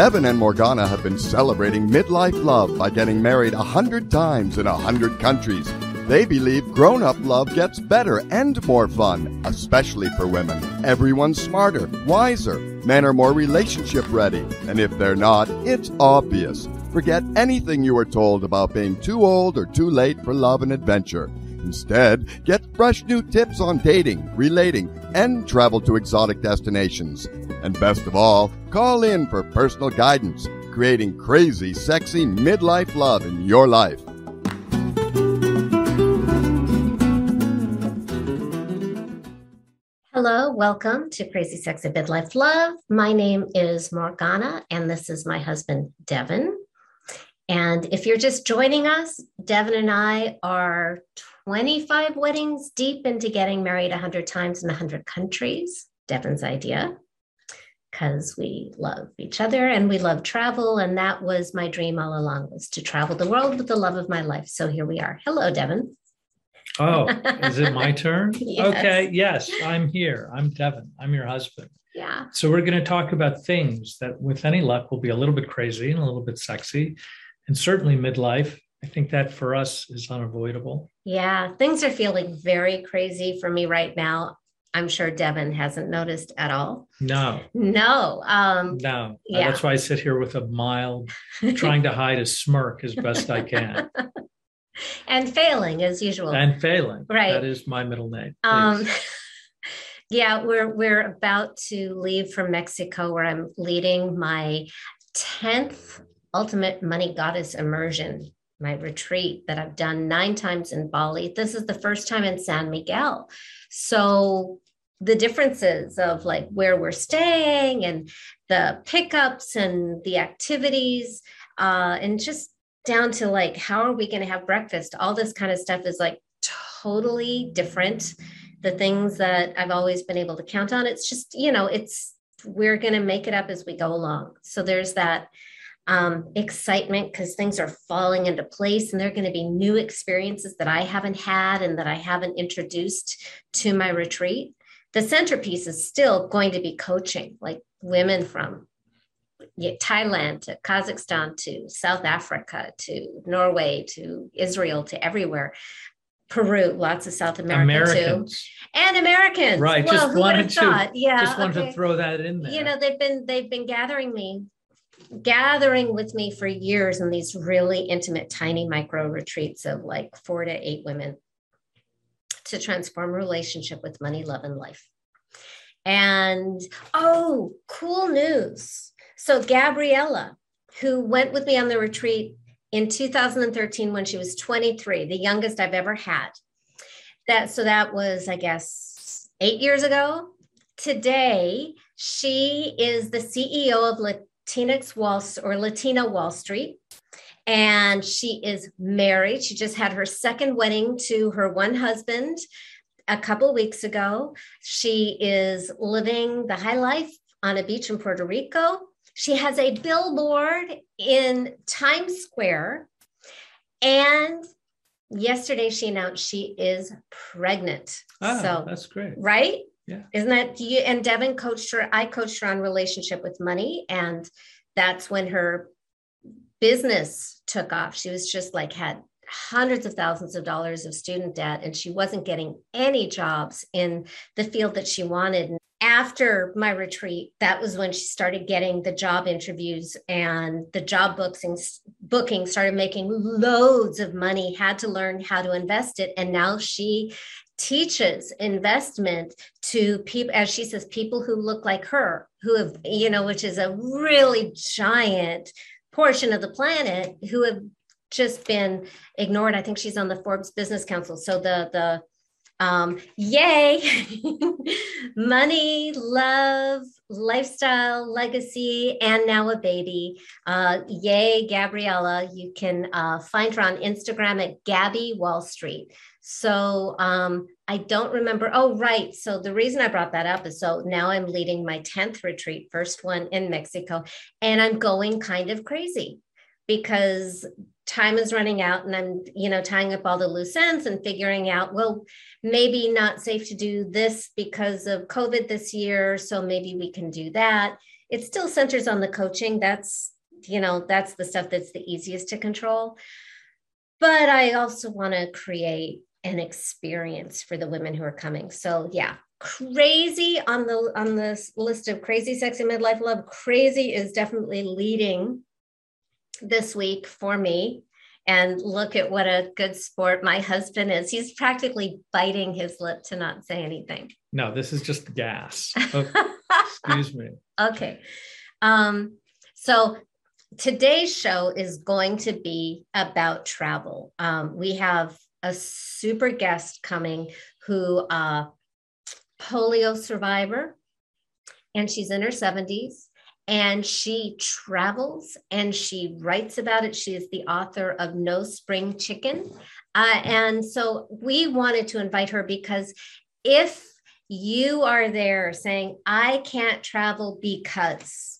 Devin and Morgana have been celebrating midlife love by getting married a hundred times in a hundred countries. They believe grown up love gets better and more fun, especially for women. Everyone's smarter, wiser, men are more relationship ready, and if they're not, it's obvious. Forget anything you were told about being too old or too late for love and adventure. Instead, get fresh new tips on dating, relating, and travel to exotic destinations. And best of all, call in for personal guidance, creating crazy, sexy midlife love in your life. Hello, welcome to Crazy Sexy Midlife Love. My name is Morgana, and this is my husband, Devin. And if you're just joining us, Devin and I are 25 weddings deep into getting married 100 times in 100 countries. Devin's idea, because we love each other and we love travel. And that was my dream all along was to travel the world with the love of my life. So here we are. Hello, Devin. Oh, is it my turn? Yes. Okay, yes, I'm here. I'm Devin. I'm your husband. Yeah. So we're going to talk about things that, with any luck, will be a little bit crazy and a little bit sexy, and certainly midlife. I think that for us is unavoidable. Yeah. Things are feeling very crazy for me right now. I'm sure Devin hasn't noticed at all. No, No. Um, no. Yeah. That's why I sit here with a mild, trying to hide a smirk as best I can, and failing as usual. and failing. Right. That is my middle name. Um, yeah, we're we're about to leave from Mexico, where I'm leading my tenth ultimate money goddess immersion, my retreat that I've done nine times in Bali. This is the first time in San Miguel, so the differences of like where we're staying and the pickups and the activities, uh, and just down to like how are we going to have breakfast? All this kind of stuff is like totally different the things that I've always been able to count on. It's just, you know, it's we're going to make it up as we go along. So there's that um, excitement because things are falling into place and there are going to be new experiences that I haven't had and that I haven't introduced to my retreat. The centerpiece is still going to be coaching, like women from Thailand to Kazakhstan to South Africa to Norway to Israel to everywhere. Peru, lots of South America too and Americans. right? Well, just wanted to, thought? Yeah, just wanted okay. to throw that in there. You know, they've been they've been gathering me, gathering with me for years in these really intimate, tiny micro retreats of like four to eight women to transform relationship with money, love, and life. And oh, cool news! So Gabriella, who went with me on the retreat in 2013 when she was 23, the youngest I've ever had. That so that was, I guess, eight years ago. Today, she is the CEO of Latinx Wall or Latina Wall Street. And she is married. She just had her second wedding to her one husband a couple weeks ago. She is living the high life on a beach in Puerto Rico. She has a billboard in Times Square. And yesterday she announced she is pregnant. Ah, so, that's great. right? Yeah. Isn't that you? And Devin coached her. I coached her on relationship with money. And that's when her business took off. She was just like, had hundreds of thousands of dollars of student debt, and she wasn't getting any jobs in the field that she wanted. After my retreat, that was when she started getting the job interviews and the job bookings, booking started making loads of money, had to learn how to invest it. And now she teaches investment to people as she says people who look like her who have you know which is a really giant portion of the planet who have just been ignored. I think she's on the forbes business council. So the the um yay money love lifestyle legacy and now a baby. Uh yay gabriella. You can uh, find her on instagram at gabby wall street so um, I don't remember. Oh, right. So the reason I brought that up is so now I'm leading my 10th retreat, first one in Mexico, and I'm going kind of crazy because time is running out and I'm, you know, tying up all the loose ends and figuring out, well, maybe not safe to do this because of COVID this year. So maybe we can do that. it still centers on the coaching. That's, you know, that's the stuff that's the easiest to control. But I also want to create an experience for the women who are coming. So yeah, crazy on the on the list of crazy sexy midlife love. Crazy is definitely leading this week for me. And look at what a good sport my husband is. He's practically biting his lip to not say anything. No, this is just gas. Oh, excuse me. Okay. Um, so today's show is going to be about travel. Um, we have a super guest coming who uh, polio survivor, and she's in her 70s and she travels and she writes about it. She is the author of No Spring Chicken. Uh, and so we wanted to invite her because if you are there saying, I can't travel because,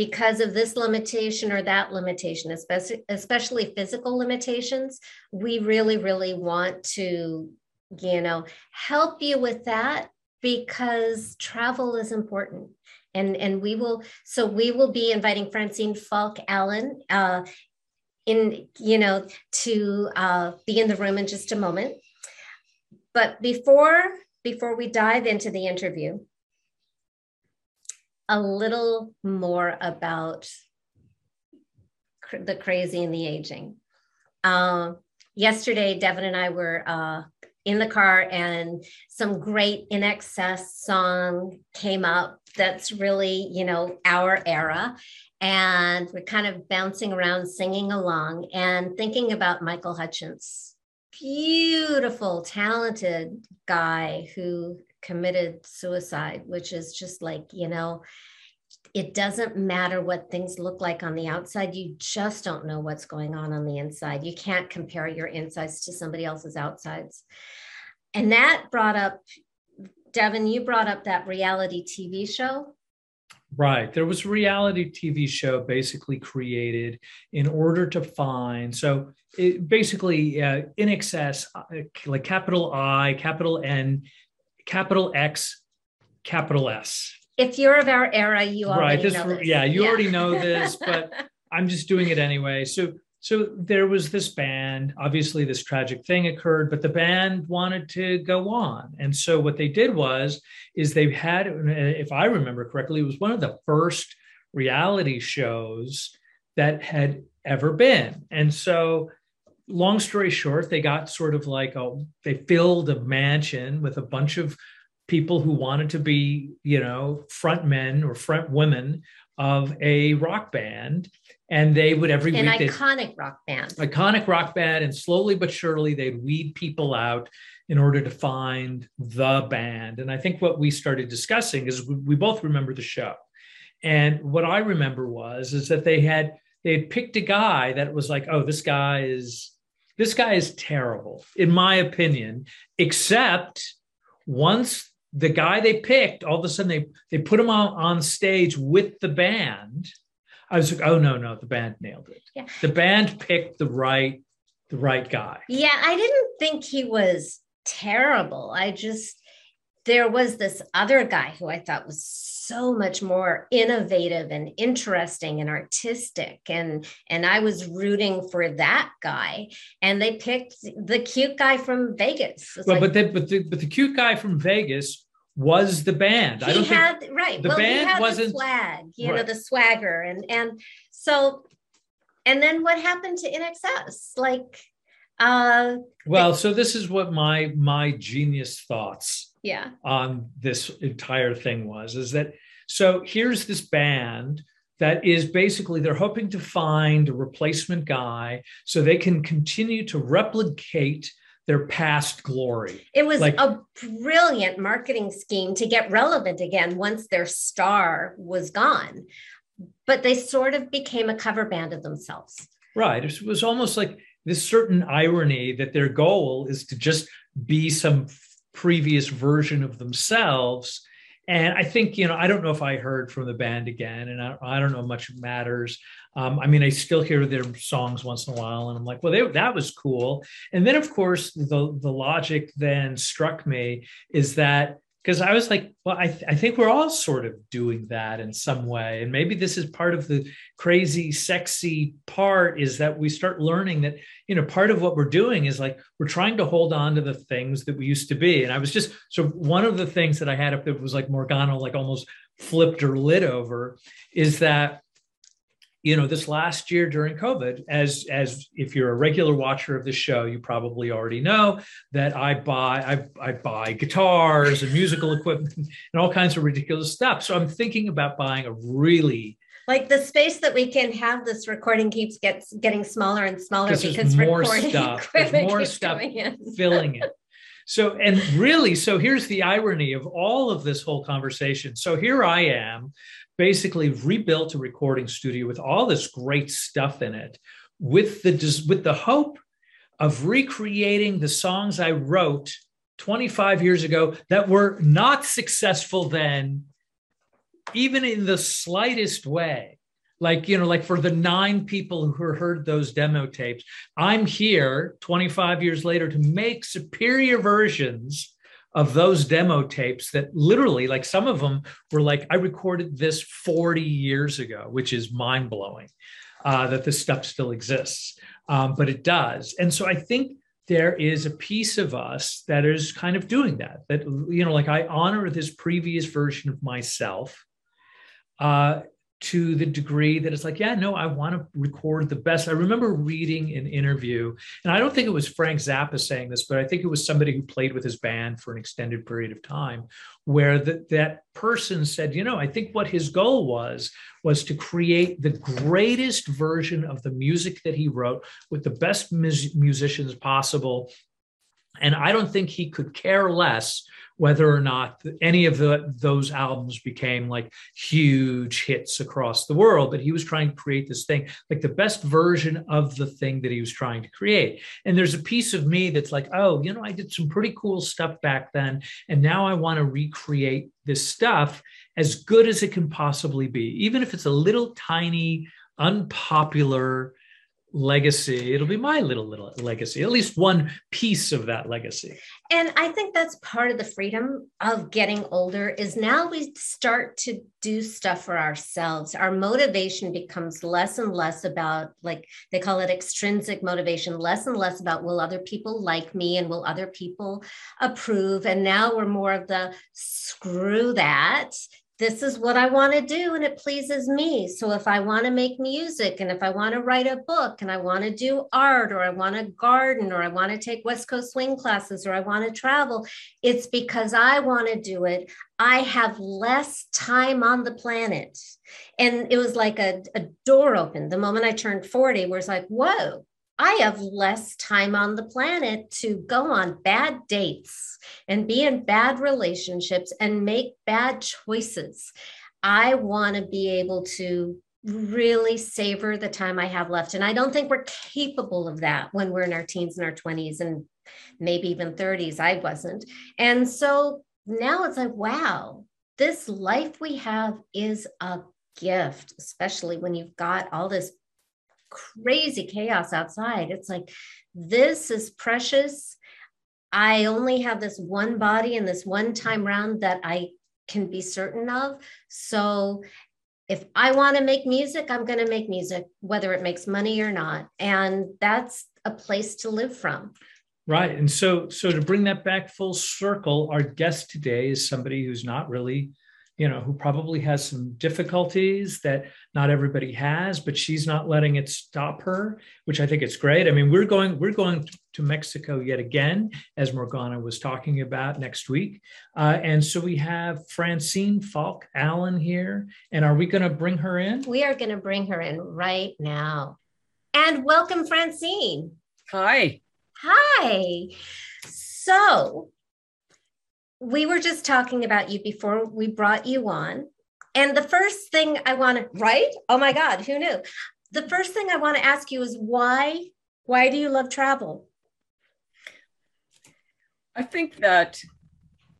because of this limitation or that limitation, especially, especially physical limitations, we really, really want to, you know, help you with that because travel is important. And and we will so we will be inviting francine falk allen uh, in you know to uh, be in the room in just a moment. But before before we dive into the interview a little more about cr- the crazy and the aging. Uh, yesterday devin and i were uh, in the car and some great INXS song came up that's really you know our era. And we're kind of bouncing around singing along and thinking about michael hutchence beautiful talented guy who committed suicide which is just like you know it doesn't matter what things look like on the outside. You just don't know what's going on on the inside. You can't compare your insides to somebody else's outsides. And that brought up, Devin, you brought up that reality TV show. Right. There was a reality TV show basically created in order to find. So it basically, uh, INXS, uh, like capital I, capital N, capital X, capital S if you're of our era, you already right. This, know this. Yeah, you yeah. already know this, but I'm just doing it anyway. So so there was this band obviously this tragic thing occurred but the band wanted to go on and so what they did was is they had if i remember correctly it was one of the first reality shows that had ever been and so long story short they got sort of like a they filled a mansion with a bunch of people who wanted to be, you know, front men or front women of a rock band. And they would every An week. An iconic rock band. Iconic rock band. And slowly but surely they'd weed people out in order to find the band. And I think what we started discussing is we both remember the show. And what I remember was is that they had they had picked a guy that was like, oh, this guy is this guy is terrible, in my opinion, except once the guy they picked, all of a sudden they they put him on, on stage with the band. I was like, oh no, no, the band nailed it. Yeah. The band picked the right the right guy. Yeah, I didn't think he was terrible. I just there was this other guy who I thought was so much more innovative and interesting and artistic and and I was rooting for that guy and they picked the cute guy from Vegas. Well, like, but the, but the but the cute guy from Vegas was the band. He I don't had think right. The well, band wasn't the swag, you right. know, the swagger and and so and then what happened to INXS? Like uh well, so this is what my my genius thoughts yeah on this entire thing was is that so here's this band that is basically they're hoping to find a replacement guy so they can continue to replicate their past glory. It was like, a brilliant marketing scheme to get relevant again once their star was gone. But they sort of became a cover band of themselves. Right. It was almost like this certain irony that their goal is to just be some previous version of themselves. And I think, you know, I don't know if I heard from the band again, and I, I don't know much matters. Um, I mean, I still hear their songs once in a while, and I'm like, well, they, that was cool. And then, of course, the the logic then struck me is that because I was like, well, I, th- I think we're all sort of doing that in some way. And maybe this is part of the crazy, sexy part is that we start learning that, you know, part of what we're doing is like we're trying to hold on to the things that we used to be. And I was just so one of the things that I had up that was like Morgana, like almost flipped or lit over is that you know this last year during covid as as if you're a regular watcher of the show you probably already know that i buy i, I buy guitars and musical equipment and all kinds of ridiculous stuff. So i'm thinking about buying a really like the space that we can have this recording keeps gets getting smaller and smaller because more stuff. There's more stuff filling it so and really so here's the irony of all of this whole conversation. So here i am basically rebuilt a recording studio with all this great stuff in it with the with the hope of recreating the songs I wrote 25 years ago that were not successful then even in the slightest way like you know like for the nine people who heard those demo tapes i'm here 25 years later to make superior versions of those demo tapes that literally, like some of them were like, I recorded this 40 years ago, which is mind blowing uh, that this stuff still exists. Um, but it does. And so I think there is a piece of us that is kind of doing that, that, you know, like I honor this previous version of myself. Uh, to the degree that it's like, yeah, no, I want to record the best. I remember reading an interview, and I don't think it was Frank Zappa saying this, but I think it was somebody who played with his band for an extended period of time, where the, that person said, you know, I think what his goal was was to create the greatest version of the music that he wrote with the best mus- musicians possible. And I don't think he could care less whether or not any of the, those albums became like huge hits across the world. But he was trying to create this thing, like the best version of the thing that he was trying to create. And there's a piece of me that's like, oh, you know, I did some pretty cool stuff back then. And now I want to recreate this stuff as good as it can possibly be, even if it's a little tiny, unpopular, legacy. It'll be my little little legacy at least one piece of that legacy. And i think that's part of the freedom of getting older is now we start to do stuff for ourselves. Our motivation becomes less and less about like they call it extrinsic motivation less and less about will other people like me and will other people approve? And now we're more of the screw that this is what I want to do and it pleases me. So if I want to make music and if I want to write a book and I want to do art or I want to garden or I want to take West Coast swing classes or I want to travel, it's because I want to do it. I have less time on the planet. And it was like a, a door opened the moment I turned 40, where it's like, whoa, I have less time on the planet to go on bad dates and be in bad relationships and make bad choices. I want to be able to really savor the time I have left. And I don't think we're capable of that when we're in our teens and our 20s and maybe even 30s. I wasn't. And so now it's like, wow, this life we have is a gift, especially when you've got all this crazy chaos outside. It's like, this is precious. I only have this one body and this one time round that I can be certain of. So if I want to make music, I'm going to make music, whether it makes money or not. And that's a place to live from. Right. And so so to bring that back full circle, our guest today is somebody who's not really you know, who probably has some difficulties that not everybody has, but she's not letting it stop her, which I think it's great. I mean, we're going we're going to Mexico yet again, as Morgana was talking about next week, uh, and so we have Francine Falk Allen here, and are we going to bring her in? We are going to bring her in right now, and welcome, Francine. Hi. Hi. So we were just talking about you before we brought you on. And the first thing I want to, right? Oh my God, who knew? The first thing I want to ask you is why? Why do you love travel? I think that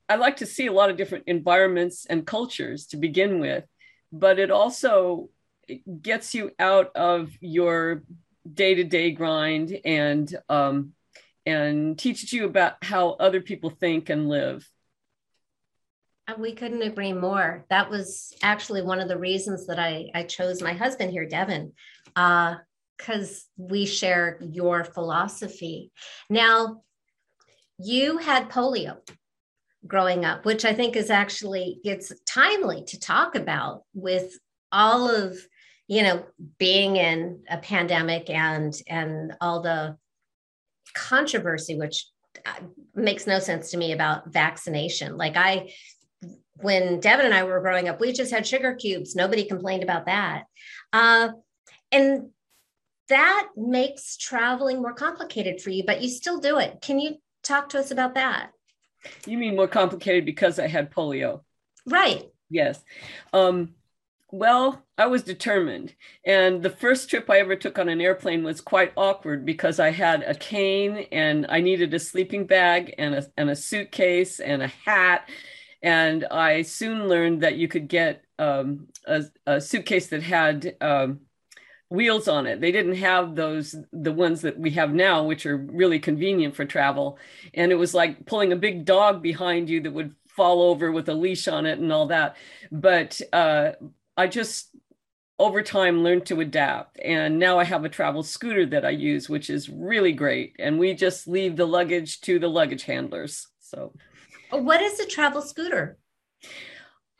I like to see a lot of different environments and cultures to begin with, but it also gets you out of your day-to-day grind and um, and teaches you about how other people think and live we couldn't agree more. That was actually one of the reasons that I, I chose my husband here, Devin, because uh, we share your philosophy. Now, you had polio growing up, which I think is actually it's timely to talk about with all of you know being in a pandemic and and all the controversy which uh, makes no sense to me about vaccination. Like I when Devin and I were growing up, we just had sugar cubes. Nobody complained about that. Uh, and that makes traveling more complicated for you, but you still do it. Can you talk to us about that? You mean more complicated because I had polio? Right. Yes. Um, well, I was determined. And the first trip I ever took on an airplane was quite awkward because I had a cane and I needed a sleeping bag and a, and a suitcase and a hat. And I soon learned that you could get um, a, a, suitcase that had um, wheels on it. They didn't have those, the ones that we have now, which are really convenient for travel. And it was like pulling a big dog behind you that would fall over with a leash on it and all that. But uh, I just over time learned to adapt. And now I have a travel scooter that I use, which is really great. And we just leave the luggage to the luggage handlers. So, what is a travel scooter?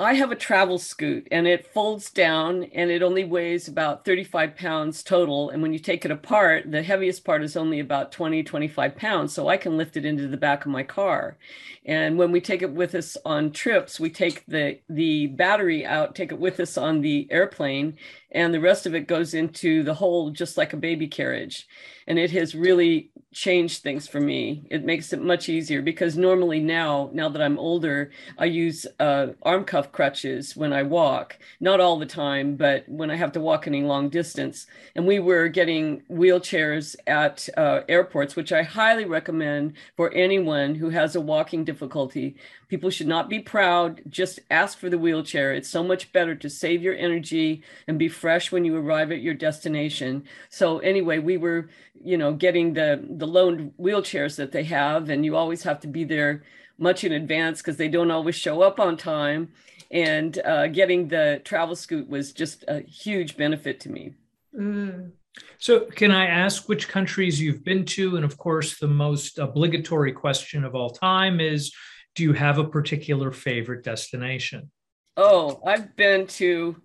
I have a travel scoot and it folds down and it only weighs about 35 pounds total. And when you take it apart, the heaviest part is only about 20, 25 pounds. So I can lift it into the back of my car. And when we take it with us on trips, we take the, the battery out, take it with us on the airplane, and the rest of it goes into the hole just like a baby carriage and it has really changed things for me. It makes it much easier because normally now now that i'm older i use uh, arm cuff crutches when i walk. Not all the time but when i have to walk any long distance. And we were getting wheelchairs at uh, airports which i highly recommend for anyone who has a walking difficulty People should not be proud. Just ask for the wheelchair. It's so much better to save your energy and be fresh when you arrive at your destination. So anyway, we were, you know, getting the the loaned wheelchairs that they have, and you always have to be there much in advance because they don't always show up on time. And uh, getting the travel scoot was just a huge benefit to me. Mm. So, can I ask which countries you've been to? And of course, the most obligatory question of all time is do you have a particular favorite destination? Oh, I've been to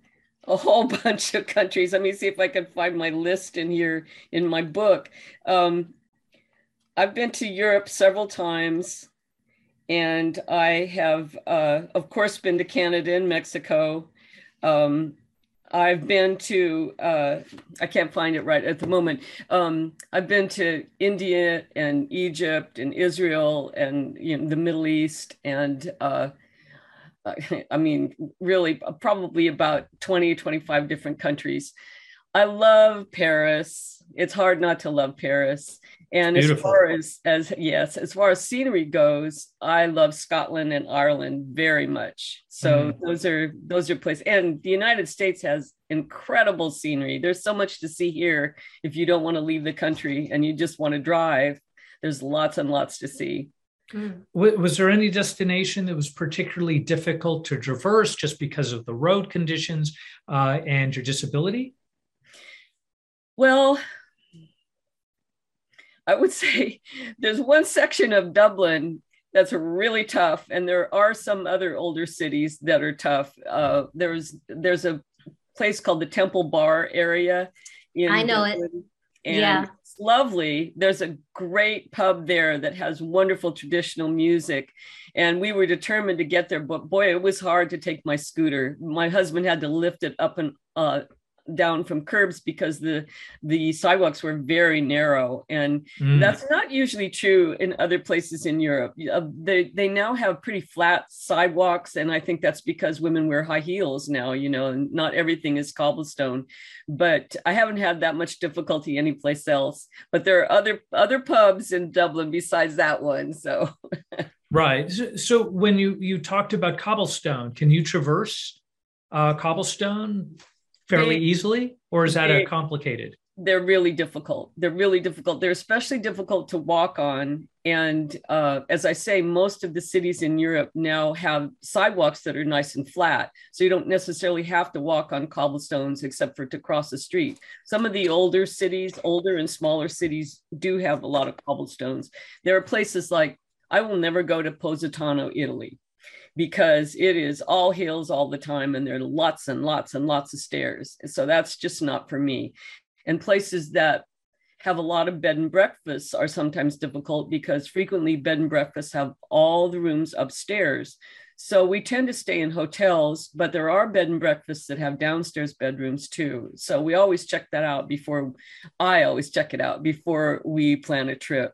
a whole bunch of countries. Let me see if I can find my list in here in my book. Um, I've been to Europe several times, and I have, uh, of course, been to Canada and Mexico. Um, I've been to, uh, I can't find it right at the moment. Um, I've been to India and Egypt and Israel and you know, the Middle East. And uh, I mean, really, probably about 20, 25 different countries. I love Paris. It's hard not to love Paris. And Beautiful. as far as as yes, as far as scenery goes, I love Scotland and Ireland very much. So mm. those are those are places. And the United States has incredible scenery. There's so much to see here. If you don't want to leave the country and you just want to drive, there's lots and lots to see. Mm. Was there any destination that was particularly difficult to traverse just because of the road conditions uh, and your disability? Well, I would say there's one section of Dublin that's really tough, and there are some other older cities that are tough. Uh, there's there's a place called the Temple Bar area. I know Dublin, it. And yeah. it's lovely. There's a great pub there that has wonderful traditional music. And we were determined to get there, but boy, it was hard to take my scooter. My husband had to lift it up and uh, down from curbs because the the sidewalks were very narrow. And mm. that's not usually true in other places in Europe. Uh, they they now have pretty flat sidewalks and I think that's because women wear high heels now you know and not everything is cobblestone. But I haven't had that much difficulty anyplace else. But there are other other pubs in Dublin besides that one so. Right. So when you you talked about cobblestone can you traverse uh, cobblestone fairly they, easily, or is that they, a complicated? they're really difficult. They're really difficult. They're especially difficult to walk on. And uh, as I say, most of the cities in Europe now have sidewalks that are nice and flat. So you don't necessarily have to walk on cobblestones except for to cross the street. Some of the older cities, older and smaller cities, do have a lot of cobblestones. There are places like I will never go to Positano, Italy because it is all hills all the time and there are lots and lots and lots of stairs. So that's just not for me. And places that have a lot of bed and breakfasts are sometimes difficult because frequently bed and breakfasts have all the rooms upstairs. So we tend to stay in hotels, but there are bed and breakfasts that have downstairs bedrooms too. So we always check that out before I always check it out before we plan a trip.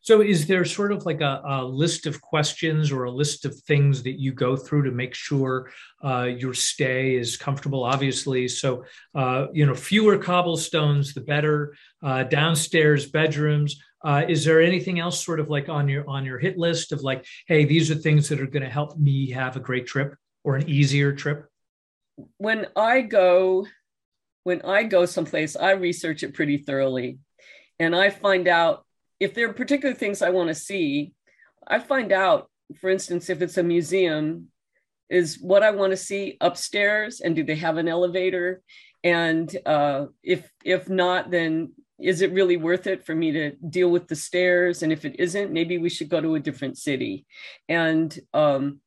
So, is there sort of like a, a, list of questions or a list of things that you go through to make sure uh, your stay is comfortable? Obviously, so uh, you know, fewer cobblestones, the better. Uh, downstairs bedrooms. Uh, is there anything else, sort of like on your on your hit list of like, hey, these are things that are going to help me have a great trip or an easier trip? When I go, when I go someplace, I research it pretty thoroughly, and I find out if there are particular things I want to see, I find out, for instance, if it's a museum, is what I want to see upstairs, and do they have an elevator? And uh, if if not, then is it really worth it for me to deal with the stairs? And if it isn't, maybe we should go to a different city. And um,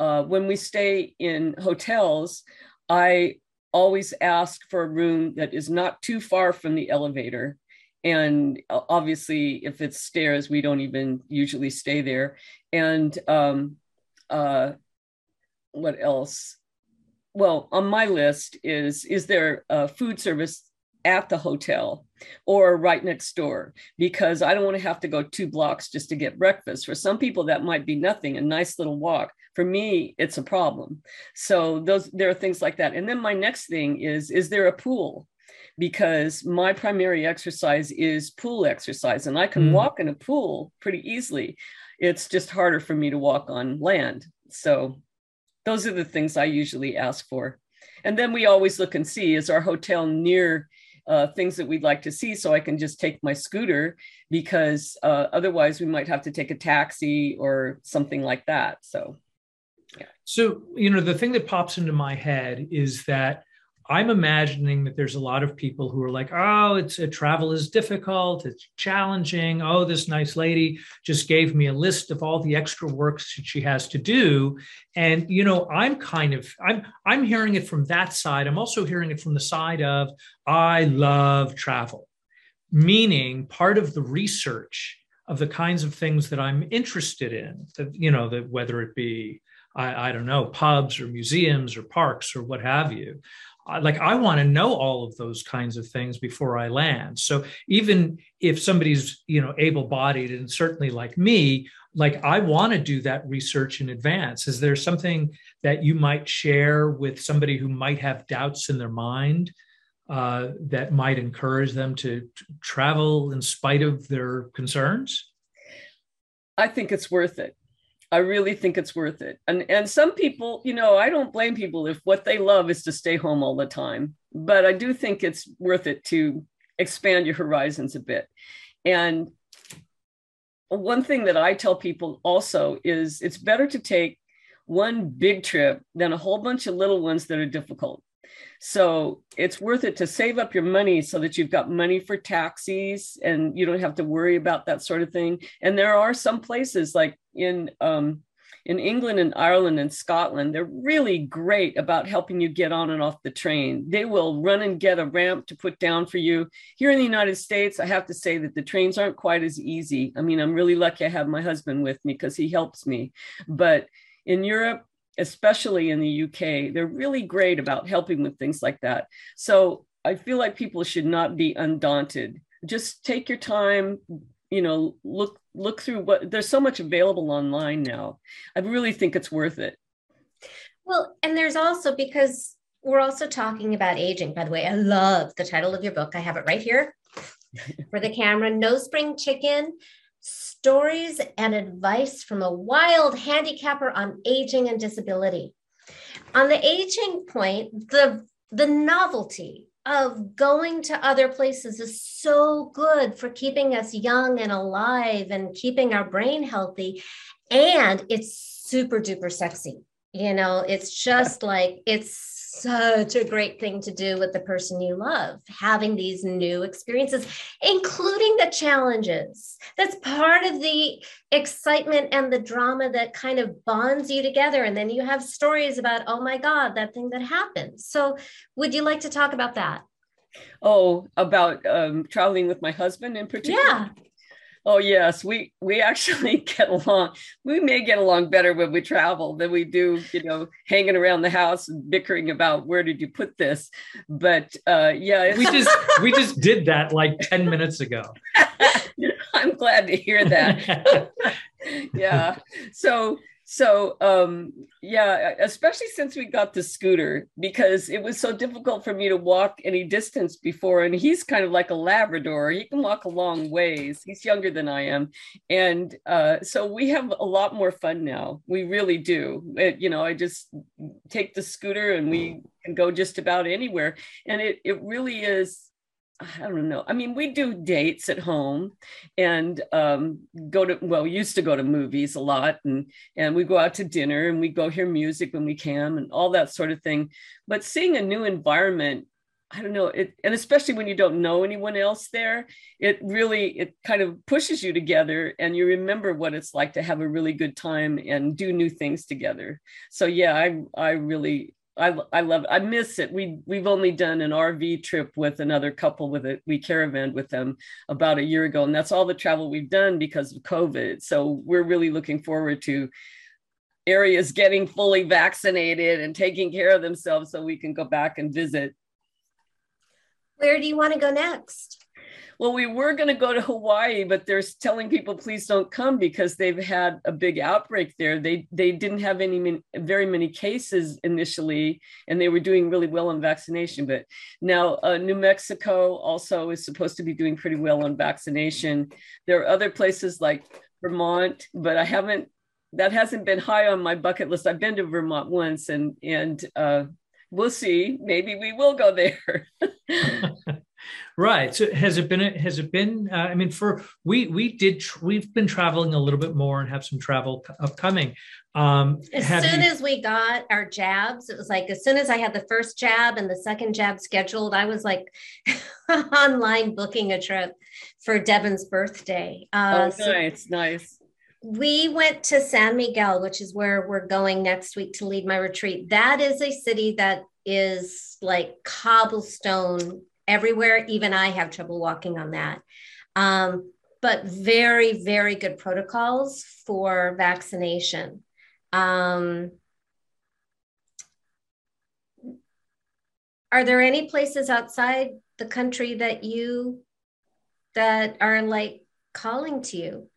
uh, when we stay in hotels, I always ask for a room that is not too far from the elevator and obviously if it's stairs we don't even usually stay there and um uh what else well on my list is is there a food service at the hotel or right next door because I don't want to have to go two blocks just to get breakfast. For some people, that might be nothing, a nice little walk. For me, it's a problem. So those there are things like that. And then my next thing is is there a pool? Because my primary exercise is pool exercise and I can mm. walk in a pool pretty easily. It's just harder for me to walk on land. So those are the things I usually ask for. And then we always look and see is our hotel near uh, things that we'd like to see so I can just take my scooter because uh, otherwise we might have to take a taxi or something like that. So, yeah. So, you know, the thing that pops into my head is that I'm imagining that there's a lot of people who are like, oh, it's a travel is difficult, it's challenging. Oh, this nice lady just gave me a list of all the extra work that she has to do. And you know, I'm kind of I'm I'm hearing it from that side. I'm also hearing it from the side of I love travel, meaning part of the research of the kinds of things that I'm interested in, that, you know, that whether it be I, I, don't know, pubs or museums or parks or what have you like I want to know all of those kinds of things before I land. So even if somebody's you know able-bodied and certainly like me, like I want to do that research in advance. Is there something that you might share with somebody who might have doubts in their mind uh, that might encourage them to travel in spite of their concerns? I think it's worth it. I really think it's worth it. And and some people, you know, I don't blame people if what they love is to stay home all the time, but I do think it's worth it to expand your horizons a bit. And one thing that I tell people also is it's better to take one big trip than a whole bunch of little ones that are difficult. So it's worth it to save up your money so that you've got money for taxis and you don't have to worry about that sort of thing. And there are some places like in um, in England and Ireland and Scotland, they're really great about helping you get on and off the train. They will run and get a ramp to put down for you. Here in the United States, I have to say that the trains aren't quite as easy. I mean, I'm really lucky I have my husband with me because he helps me. But in Europe, especially in the UK, they're really great about helping with things like that. So I feel like people should not be undaunted. Just take your time, you know, look look through what there's so much available online now. I really think it's worth it. Well, and there's also because we're also talking about aging. By the way, I love the title of your book. I have it right here for the camera. No spring chicken stories and advice from a wild handicapper on aging and disability. On the aging point, the, the novelty of going to other places is so good for keeping us young and alive and keeping our brain healthy. And it's super duper sexy. You know, it's just like, it's such a great thing to do with the person you love, having these new experiences, including the challenges. That's part of the excitement and the drama that kind of bonds you together. And then you have stories about, oh my God, that thing that happened. So, would you like to talk about that? Oh, about um, traveling with my husband in particular? Yeah. Oh yes, we we actually get along. We may get along better when we travel than we do, you know, hanging around the house and bickering about where did you put this. But uh, yeah, we just we just did that like ten minutes ago. I'm glad to hear that. yeah. So so um yeah especially since we got the scooter because it was so difficult for me to walk any distance before and he's kind of like a labrador. He can walk a long ways. He's younger than i am. And uh so we have a lot more fun now. We really do. It, you know i just take the scooter and we can go just about anywhere. And it it really is I don't know. I mean, we do dates at home and um, go to, well, we used to go to movies a lot and, and we go out to dinner and we go hear music when we can and all that sort of thing. But seeing a new environment, I don't know, it, and especially when you don't know anyone else there, it really, it kind of pushes you together and you remember what it's like to have a really good time and do new things together. So yeah, I, I really, I, I love. I miss it. We we've only done an RV trip with another couple with it. We caravaned with them about a year ago, and that's all the travel we've done because of COVID. So we're really looking forward to areas getting fully vaccinated and taking care of themselves so we can go back and visit. Where do you want to go next? Well, we were going to go to Hawaii, but they're telling people please don't come because they've had a big outbreak there. They they didn't have any very many cases initially, and they were doing really well on vaccination. But now uh, New Mexico also is supposed to be doing pretty well on vaccination. There are other places like Vermont, but I haven't. That hasn't been high on my bucket list. I've been to Vermont once, and and uh, we'll see. Maybe we will go there. Right. So has it been? Has it been? Uh, I mean, for we we did tr- we've been traveling a little bit more and have some travel upcoming. Um, as soon you... as we got our jabs, it was like as soon as I had the first jab and the second jab scheduled, I was like online booking a trip for Devin's birthday. Uh, oh, nice, so nice. We went to San Miguel, which is where we're going next week to lead my retreat. That is a city that is like cobblestone everywhere. Even I have trouble walking on that. Um, but very, very good protocols for vaccination. Um, are there any places outside the country that you that are like calling to you?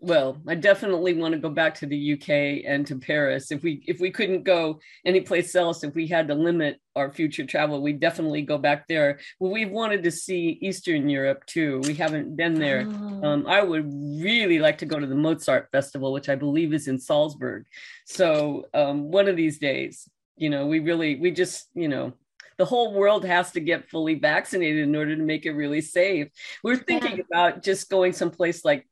Well i definitely want to go back to the uk and to paris if we if we couldn't go anyplace else if we had to limit our future travel we definitely go back there well we've wanted to see eastern europe too we haven't been there oh. um, i would really like to go to the mozart festival which i believe is in salzburg so um, one of these days you know we really we just you know the whole world has to get fully vaccinated in order to make it really safe. We're thinking yeah. about just going someplace like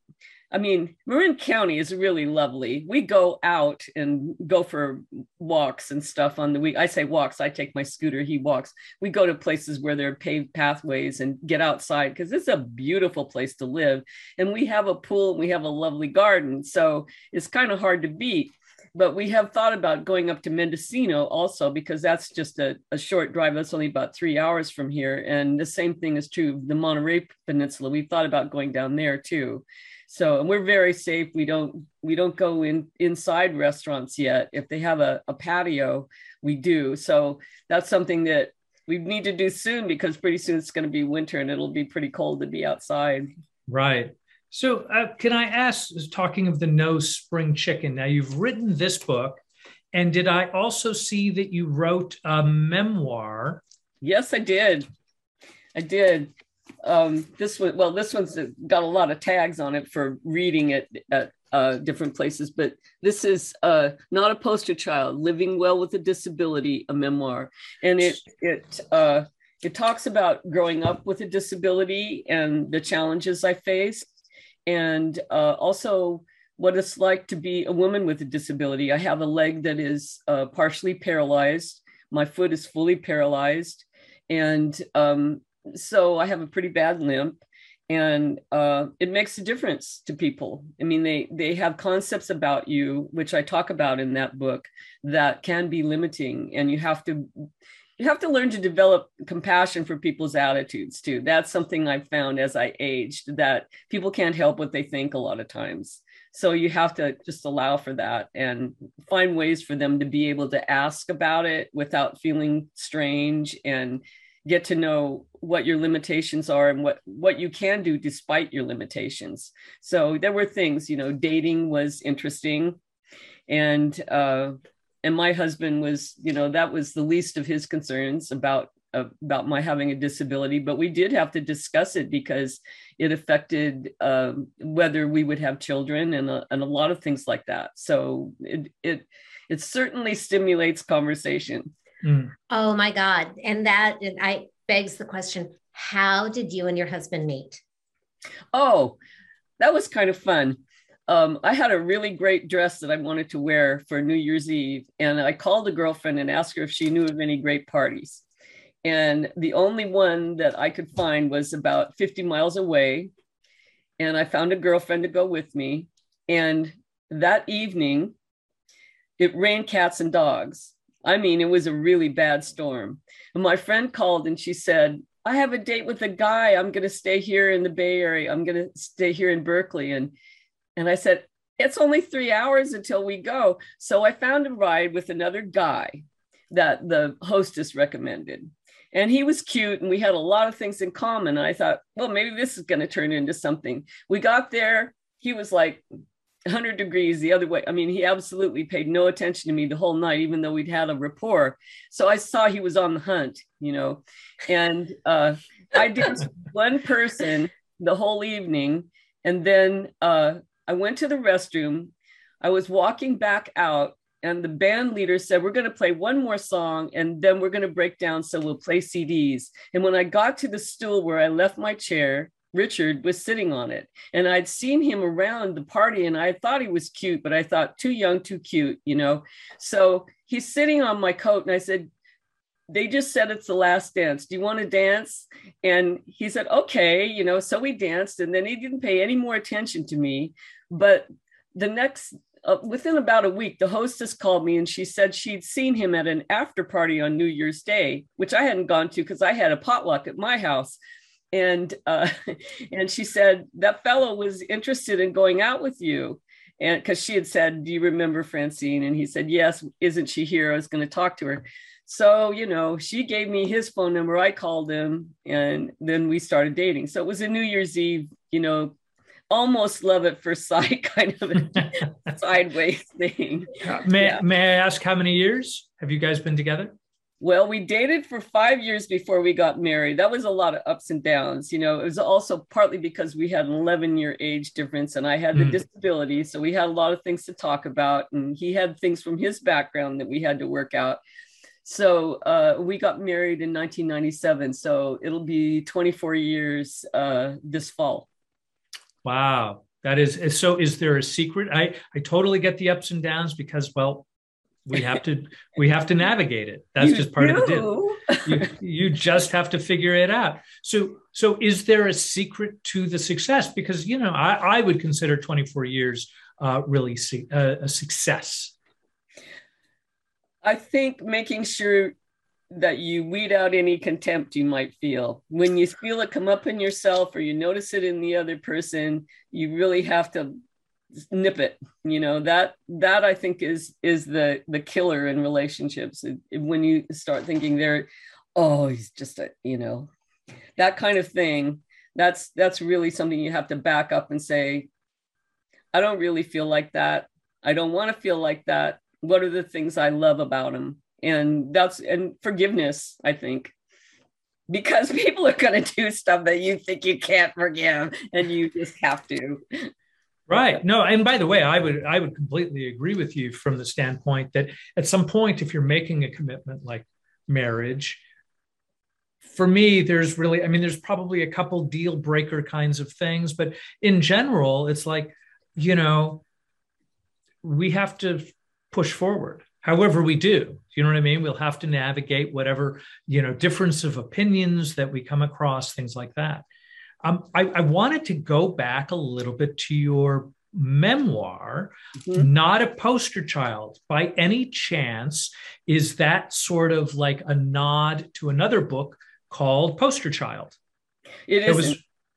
I mean, Marin County is really lovely. We go out and go for walks and stuff on the week. I say walks, I take my scooter, he walks. We go to places where there are paved pathways and get outside because it's a beautiful place to live. And we have a pool and we have a lovely garden. So it's kind of hard to beat. But we have thought about going up to Mendocino also because that's just a, a short drive. That's only about three hours from here. And the same thing is true of the Monterey Peninsula. We've thought about going down there too so and we're very safe. We don't we don't go in inside restaurants yet. If they have a, a patio we do. So that's something that we need to do soon because pretty soon it's going to be winter and it'll be pretty cold to be outside. Right. So uh, can i ask talking of the no spring chicken now you've written this book and did i also see that you wrote a memoir? Yes i did. I did um, this one, well, this one's got a lot of tags on it for reading it at uh, different places, but this is uh, not a poster child. Living well with a disability, a memoir, and it it uh, it talks about growing up with a disability and the challenges I faced, and uh, also what it's like to be a woman with a disability. I have a leg that is uh, partially paralyzed. My foot is fully paralyzed, and um, so I have a pretty bad limp and uh, it makes a difference to people. I mean they they have concepts about you which i talk about in that book that can be limiting and you have to you have to learn to develop compassion for people's attitudes too. That's something i've found as i aged that people can't help what they think a lot of times. So you have to just allow for that and find ways for them to be able to ask about it without feeling strange and get to know what your limitations are and what what you can do despite your limitations. So there were things you know dating was interesting. And uh and my husband was you know that was the least of his concerns about uh, about my having a disability. But we did have to discuss it because it affected um, whether we would have children and a, and a lot of things like that. So it it it certainly stimulates conversation Mm. Oh my God. And that and I begs the question, how did you and your husband meet? Oh, that was kind of fun. Um, I had a really great dress that I wanted to wear for New Year's Eve, and I called a girlfriend and asked her if she knew of any great parties. And the only one that I could find was about 50 miles away. And I found a girlfriend to go with me. And that evening, it rained cats and dogs. I mean, it was a really bad storm. And my friend called and she said, I have a date with a guy. I'm going to stay here in the Bay Area. I'm going to stay here in Berkeley. And, and I said, it's only three hours until we go. So I found a ride with another guy that the hostess recommended. And he was cute and we had a lot of things in common. And I thought, well, maybe this is going to turn into something. We got there. He was like 100 degrees the other way. I mean, he absolutely paid no attention to me the whole night, even though we'd had a rapport. So I saw he was on the hunt, you know. And uh, I did one person the whole evening. And then uh, I went to the restroom. I was walking back out, and the band leader said, We're going to play one more song and then we're going to break down. So we'll play CDs. And when I got to the stool where I left my chair, Richard was sitting on it. And I'd seen him around the party and I thought he was cute, but I thought too young, too cute, you know? So he's sitting on my coat and I said, they just said it's the last dance. Do you want to dance? And he said, okay, you know, so we danced and then he didn't pay any more attention to me. But the next, uh, within about a week, the hostess called me and she said she'd seen him at an after party on New Year's Day, which I hadn't gone to because I had a potluck at my house and uh, and she said that fellow was interested in going out with you. And because she had said do you remember francine? And he said yes isn't she here? I was going to talk to her. So you know she gave me his phone number. I called him and then we started dating. So it was a new year's eve you know almost love at first sight kind of a sideways thing. May, yeah. may i ask how many years have you guys been together well, we dated for five years before we got married. That was a lot of ups and downs. You know, it was also partly because we had an 11 year age difference and I had the mm. disability. So we had a lot of things to talk about. And he had things from his background that we had to work out. So uh, we got married in 1997. So it'll be 24 years uh, this fall. Wow. That is so. Is there a secret? I, I totally get the ups and downs because, well, we have to we have to navigate it. That's you just part do. of the deal. you, you just have to figure it out. So so is there a secret to the success? Because you know i, I would consider 24 years uh, really see, uh, a success. I think making sure that you weed out any contempt you might feel. When you feel it come up in yourself or you notice it in the other person you really have to nip it you know that that i think is is the the killer in relationships. When you start thinking they're oh he's just a you know that kind of thing that's that's really something you have to back up and say i don't really feel like that. I don't want to feel like that. What are the things i love about him? And that's and forgiveness i think. Because people are going to do stuff that you think you can't forgive and you just have to Right. No, and by the way, I would I would completely agree with you from the standpoint that at some point, if you're making a commitment like marriage, for me, there's really, I mean, there's probably a couple deal breaker kinds of things, but in general, it's like, you know, we have to push forward however we do. You know what i mean? We'll have to navigate whatever you know difference of opinions that we come across things like that um, I, I, wanted to go back a little bit to your memoir mm-hmm. not a poster child by any chance is that sort of like a nod to another book called poster child it isn't was,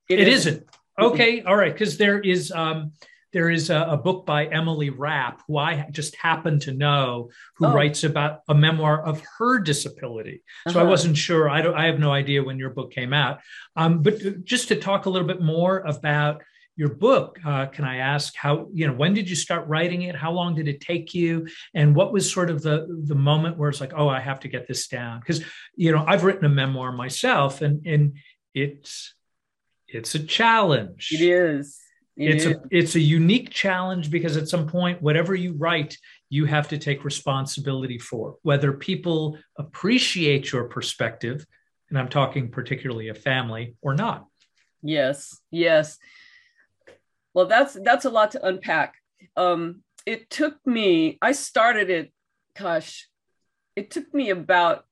it, it isn't. isn't. okay all right because there is um there is a, a, book by Emily Rapp, who I just happen to know, who oh. writes about a memoir of her disability. So uh-huh. I wasn't sure. I don't. I have no idea when your book came out. Um, but just to talk a little bit more about your book, uh, can I ask how you know when did you start writing it? How long did it take you? And what was sort of the the moment where it's like, oh, I have to get this down because you know I've written a memoir myself, and and it's it's a challenge. It is it's a it's a unique challenge because at some point whatever you write you have to take responsibility for. Whether people appreciate your perspective and i'm talking particularly a family or not. Yes yes. Well that's that's a lot to unpack. Um it took me i started it gosh it took me about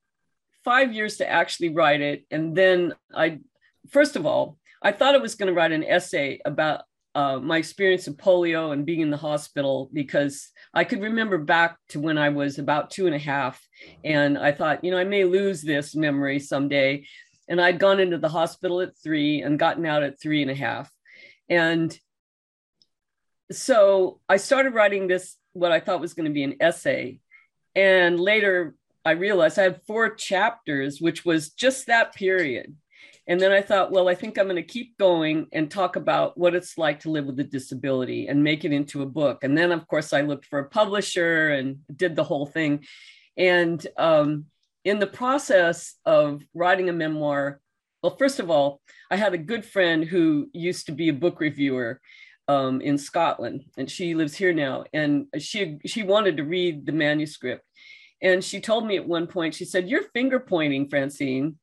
five years to actually write it. And then i first of all i thought i was going to write an essay about uh, my experience of polio and being in the hospital because I could remember back to when I was about two and a half. And I thought, you know, I may lose this memory someday. And I'd gone into the hospital at three and gotten out at three and a half. And so I started writing this, what I thought was going to be an essay. And later I realized I had four chapters, which was just that period. And then I thought, well, I think I'm going to keep going and talk about what it's like to live with a disability and make it into a book. And then, of course, I looked for a publisher and did the whole thing. And um, in the process of writing a memoir, well, first of all, I had a good friend who used to be a book reviewer um, in Scotland, and she lives here now. And she she wanted to read the manuscript, and she told me at one point, she said, "You're finger pointing, Francine."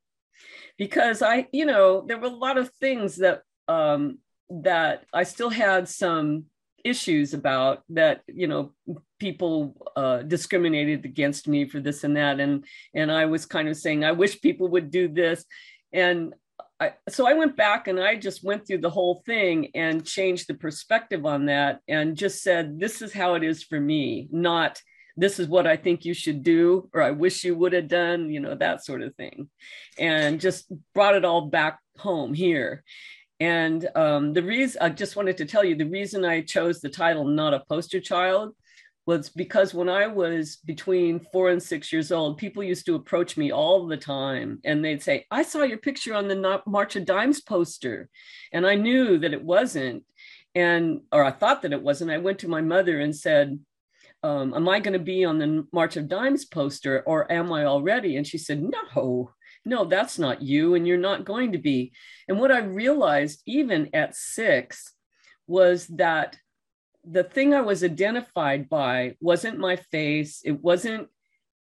Because I, you know, there were a lot of things that um, that I still had some issues about that, you know, people uh, discriminated against me for this and that, and and I was kind of saying I wish people would do this, and I, so I went back and I just went through the whole thing and changed the perspective on that and just said this is how it is for me, not this is what I think you should do, or I wish you would have done, you know, that sort of thing. And just brought it all back home here. And um, the reason I just wanted to tell you the reason I chose the title Not a Poster Child was because when I was between four and six years old, people used to approach me all the time and they'd say, I saw your picture on the March of Dimes poster. And I knew that it wasn't. And, or I thought that it wasn't. I went to my mother and said, um, am I going to be on the March of Dimes poster or am I already? And she said, no, no, that's not you. And you're not going to be. And what I realized even at six was that the thing I was identified by wasn't my face. It wasn't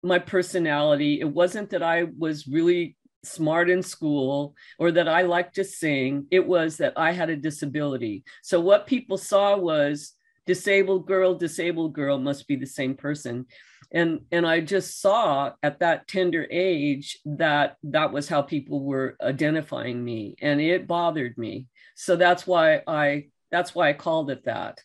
my personality. It wasn't that I was really smart in school or that I liked to sing. It was that I had a disability. So what people saw was disabled girl disabled girl must be the same person. And and i just saw at that tender age that that was how people were identifying me and it bothered me. So that's why i that's why i called it that.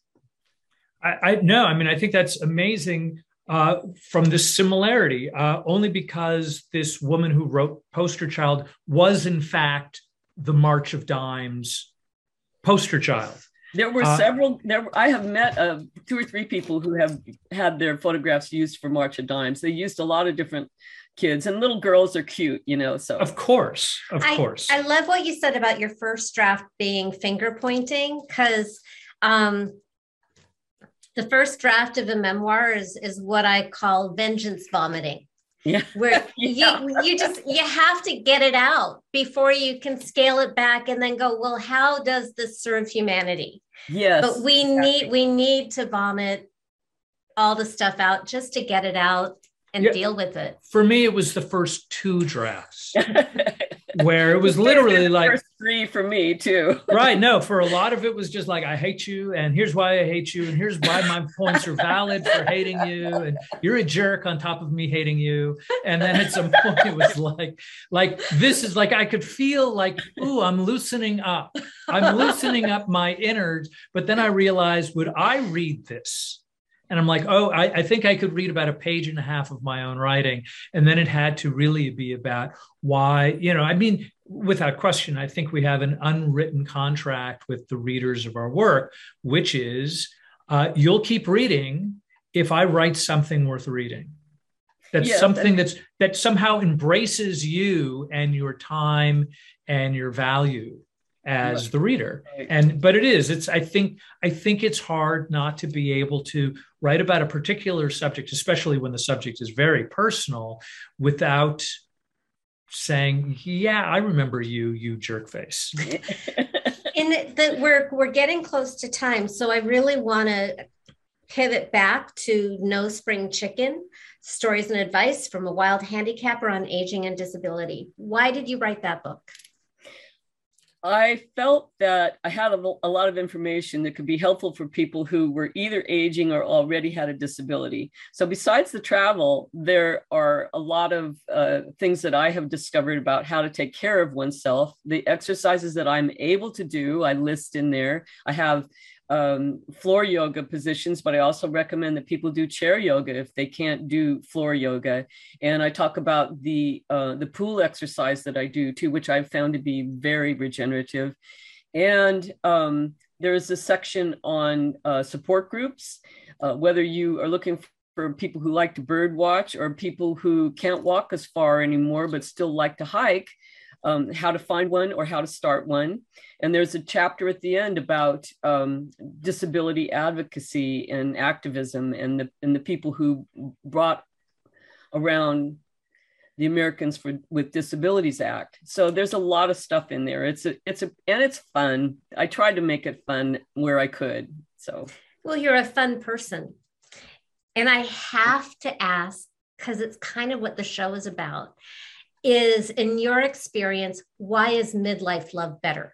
I, I no i mean i think that's amazing uh, from this similarity uh, only because this woman who wrote poster child was in fact the march of dimes poster child there were uh, several. There, I have met uh, two or three people who have had their photographs used for March of Dimes. They used a lot of different kids, and little girls are cute, you know. So of course, of I, course. I love what you said about your first draft being finger pointing because um, the first draft of a memoir is is what I call vengeance vomiting. Yeah. Where Yeah. you you just you have to get it out before you can scale it back and then go, well, how does this serve humanity? Yes. but we exactly. need we need to vomit all the stuff out just to get it out and Yeah. deal with it. For me, it was the first two drafts where it was literally like, three for me too. right. No, for a lot of it was just like, I hate you, and here's why I hate you, and here's why my points are valid for hating you, and you're a jerk on top of me hating you. And then at some point, it was like, like this is like I could feel like, ooh, I'm loosening up. I'm loosening up my innards. But then I realized, would I read this? And I'm like, oh, I, I think I could read about a page and a half of my own writing. And then it had to really be about why, you know, I mean, without question, I think we have an unwritten contract with the readers of our work, which is uh, you'll keep reading if I write something worth reading. That's Yes, something that's that somehow embraces you and your time and your value as the reader and but it is it's i think i think it's hard not to be able to write about a particular subject especially when the subject is very personal without saying yeah i remember you you jerk face And that we're we're getting close to time, so I really want to pivot back to No Spring Chicken: Stories and Advice from a Wild Handicapper on Aging and Disability. Why did you write that book? I felt that I had a, a lot of information that could be helpful for people who were either aging or already had a disability. So, besides the travel, there are a lot of uh, things that I have discovered about how to take care of oneself. The exercises that I'm able to do, I list in there. I have um, floor yoga positions, but I also recommend that people do chair yoga if they can't do floor yoga. And I talk about the uh, the pool exercise that I do too, which I've found to be very regenerative. And um, there is a section on uh, support groups, uh, whether you are looking for people who like to bird watch or people who can't walk as far anymore but still like to hike. Um, how to find one or how to start one. And there's a chapter at the end about um, disability advocacy and activism and the, and the people who brought around the Americans for with Disabilities Act. So there's a lot of stuff in there. It's a it's a and it's fun. I tried to make it fun where I could. So Well, you're a fun person. And I have to ask, because it's kind of what the show is about, is in your experience, why is midlife love better?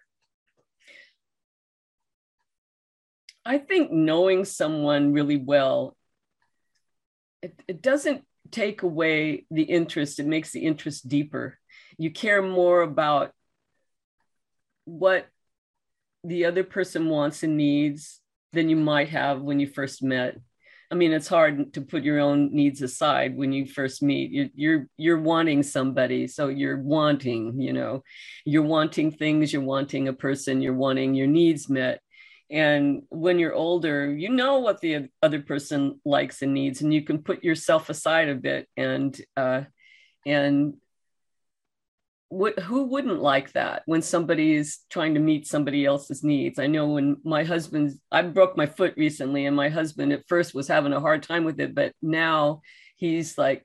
I think knowing someone really well, it, it doesn't take away the interest, it makes the interest deeper. You care more about what the other person wants and needs than you might have when you first met. I mean, it's hard to put your own needs aside when you first meet. You're, you're you're wanting somebody, so you're wanting, you know, you're wanting things, you're wanting a person, you're wanting your needs met. And when you're older, you know what the other person likes and needs, and you can put yourself aside a bit. And uh, and what, who wouldn't like that when somebody is trying to meet somebody else's needs? I know when my husband, I broke my foot recently, and my husband at first was having a hard time with it, but now he's like,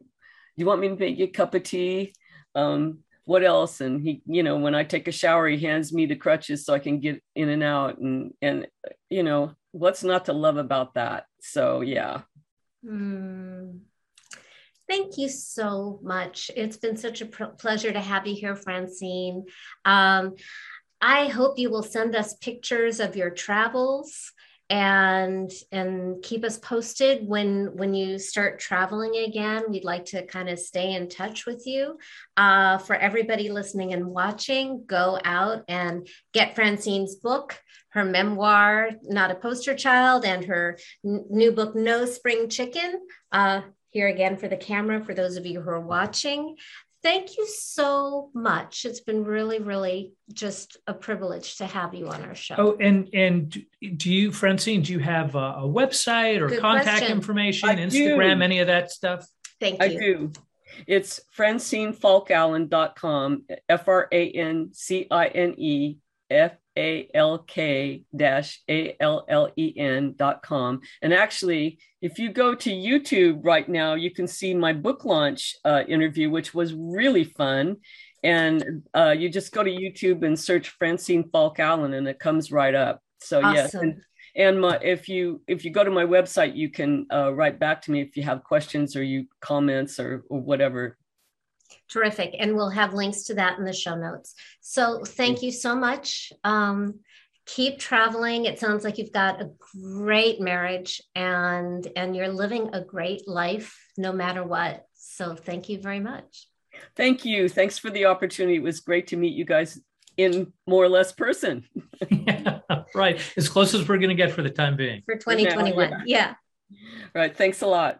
"You want me to make you a cup of tea?" Um, what else? And he, you know, when I take a shower, he hands me the crutches so I can get in and out. And and you know, what's not to love about that? So yeah. Hmm. Thank you so much. It's been such a pr- pleasure to have you here, Francine. Um, I hope you will send us pictures of your travels and and keep us posted when when you start traveling again. We'd like to kind of stay in touch with you. Uh, for everybody listening and watching, go out and get Francine's book her memoir, Not a Poster Child, and her n- new book, No Spring Chicken. Uh, here again for the camera, for those of you who are watching. Thank you so much. It's been really, really just a privilege to have you on our show. Oh, and and do you, Francine? Do you have a, a website or Good contact question. information, I do. Instagram, any of that stuff? Thank you. I you. do. It's francineFalkallen.com, F R A N C I N E F A L K dash A L L E N dot com. And actually, if you go to YouTube right now, you can see my book launch uh, interview, which was really fun. And uh, you just go to YouTube and search Francine Falk Allen, and it comes right up. So Awesome. yes, and, and my, if you if you go to my website, you can uh, write back to me if you have questions or you comments or, or whatever. Terrific. And we'll have links to that in the show notes. So thank you so much. Um, keep traveling. It sounds like you've got a great marriage and and you're living a great life no matter what. So thank you very much. Thank you. Thanks for the opportunity. It was great to meet you guys in more or less person. yeah, right. As close as we're going to get for the time being. For 2021. yeah. Right. Thanks a lot.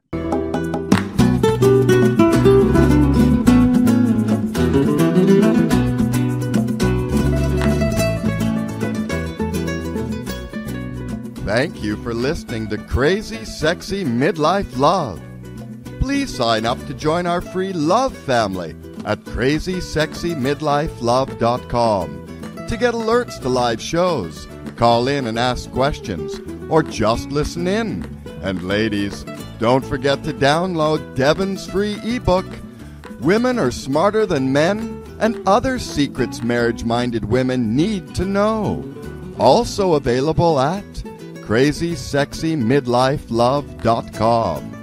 Thank you for listening to Crazy Sexy Midlife Love. Please sign up to join our free love family at crazysexymidlifelove.com to get alerts to live shows, call in and ask questions, or just listen in. And ladies, don't forget to download Devin's free ebook, Women Are Smarter Than Men and Other Secrets Marriage Minded Women Need to Know. Also available at crazysexymidlifelove.com.